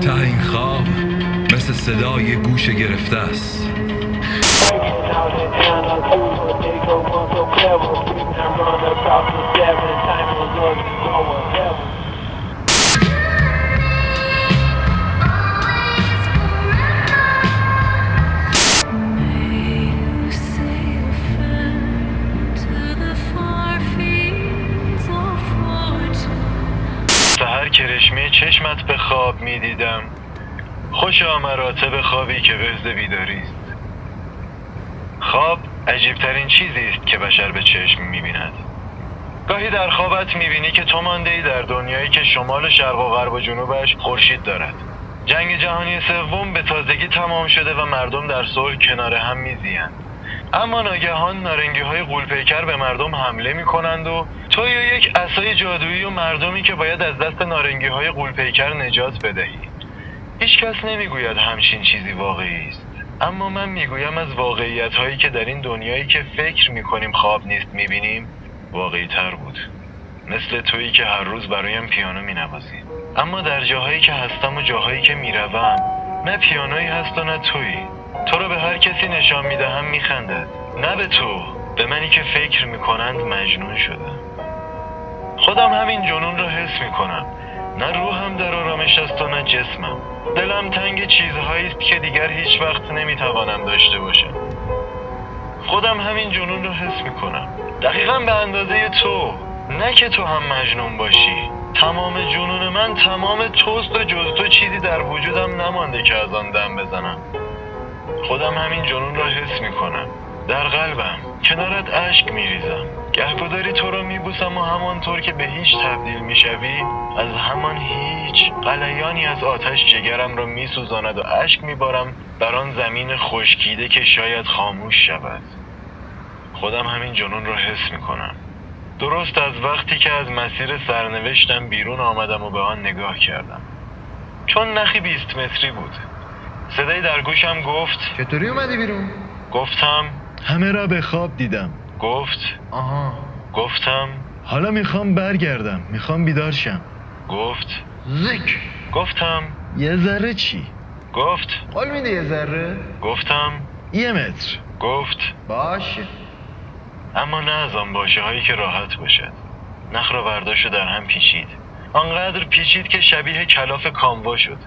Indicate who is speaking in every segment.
Speaker 1: ته این خواب مثل صدای گوش گرفته است.
Speaker 2: کرشمه چشمت به خواب می دیدم خوشا مراتب خوابی که وزد بیداری است. خواب عجیبترین چیزی است که بشر به چشم می بیند گاهی در خوابت می بینی که تو مانده ای در دنیایی که شمال شرق و غرب و جنوبش خورشید دارد. جنگ جهانی سوم به تازگی تمام شده و مردم در صلح کنار هم میزیند اما ناگهان نارنگی های قولپیکر به مردم حمله می کنند و تو یا یک اسای جادویی و مردمی که باید از دست نارنگی های قولپیکر نجات بدهی. هیچ کس نمی‌گوید همچین چیزی واقعی است. اما من می‌گویم از واقعیت هایی که در این دنیایی که فکر می‌کنیم خواب نیست می‌بینیم واقعی تر بود. مثل تویی که هر روز برایم پیانو مینوازی. اما در جاهایی که هستم و جاهایی که می‌روم نه پیانویی هست و نه تویی. تو رو به هر کسی نشان می‌دهم میخندد. نه به تو به منی که فکر می‌کنند مجنون شدم. خودم همین جنون را حس می‌کنم. نه روحم در آرامش است و نه جسمم. دلم تنگ چیزهایی است که دیگر هیچ وقت نمی‌توانم داشته باشم. خودم همین جنون را حس می‌کنم. دقیقا به اندازه تو. نه که تو هم مجنون باشی. تمام جنون من تمام توست و جز تو چیزی در وجودم نمانده که از آن دم بزنم. خودم همین جنون را حس می‌کنم. در قلبم. کنارت اشک میریزم. گهگداری تو را میبوسم و همانطور که به هیچ تبدیل می‌شوی از همان هیچ قلیانی از آتش جگرم را میسوزاند و اشک میبارم بر آن زمین خشکیده که شاید خاموش شود. خودم همین جنون را حس می‌کنم. درست از وقتی که از مسیر سرنوشتم بیرون آمدم و به آن نگاه کردم. چون نخی بیست متری بود. صدایی در گوشم گفت
Speaker 3: چطوری اومدی بیرون؟
Speaker 2: گفتم
Speaker 4: همه را به خواب دیدم.
Speaker 2: گفت؟
Speaker 3: آها.
Speaker 2: گفتم.
Speaker 4: حالا می‌خوام برگردم. می‌خوام بیدار شم.
Speaker 2: گفت.
Speaker 3: زک
Speaker 2: گفتم.
Speaker 4: یه ذره چی؟
Speaker 2: گفت.
Speaker 3: قول میده یه ذره.
Speaker 2: گفتم.
Speaker 4: یه متر.
Speaker 2: گفت.
Speaker 3: باش
Speaker 2: اما نه از آن باشه هایی که راحت باشد. نخ را برداشت و در هم پیچید. آنقدر پیچید که شبیه کلاف کاموا شد.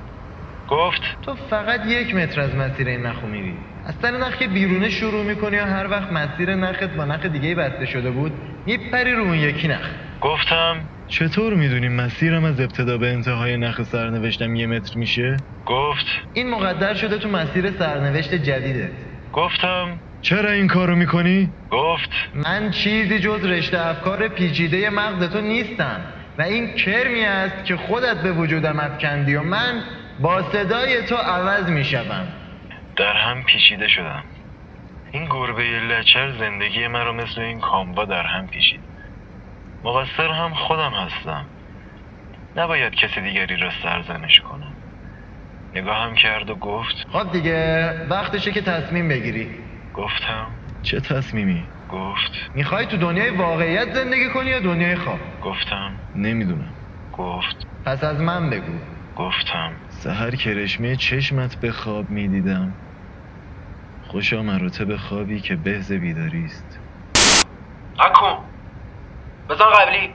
Speaker 2: گفت
Speaker 3: تو فقط یک متر از مسیر این نخو میری از سر نخ که بیرونه شروع می‌کنی و هر وقت مسیر نخت با نخ دیگه بسته شده بود میپری رو اون یکی نخ
Speaker 2: گفتم
Speaker 4: چطور می‌دونیم مسیرم از ابتدا به انتهای نخ سرنوشتم یه متر میشه؟
Speaker 2: گفت
Speaker 3: این مقدر شده تو مسیر سرنوشت جدیده
Speaker 2: گفتم
Speaker 4: چرا این کارو می‌کنی؟
Speaker 2: گفت
Speaker 3: من چیزی جز رشته افکار پیچیده مغز تو نیستم و این کرمی است که خودت به وجودم افکندی و من با صدای تو عوض می‌شوم.
Speaker 2: در هم پیچیده شدم. این گربه لچر زندگی مرا مثل این کامبا در هم پیچید. مقصر هم خودم هستم. نباید کسی دیگری را سرزنش کنم. نگاهم کرد و گفت
Speaker 3: خب دیگه وقتشه که تصمیم بگیری.
Speaker 2: گفتم
Speaker 4: چه تصمیمی؟
Speaker 2: گفت
Speaker 3: می‌خوای تو دنیای واقعیت زندگی کنی یا دنیای خواب؟
Speaker 2: گفتم
Speaker 4: نمی‌دونم.
Speaker 2: گفت
Speaker 3: پس از من بگو.
Speaker 2: گفتم.
Speaker 4: سهر کرشمه چشمت به خواب می‌دیدم. خوشا مراتب خوابی که بهز بیداری است
Speaker 5: نکن بزن قبلی.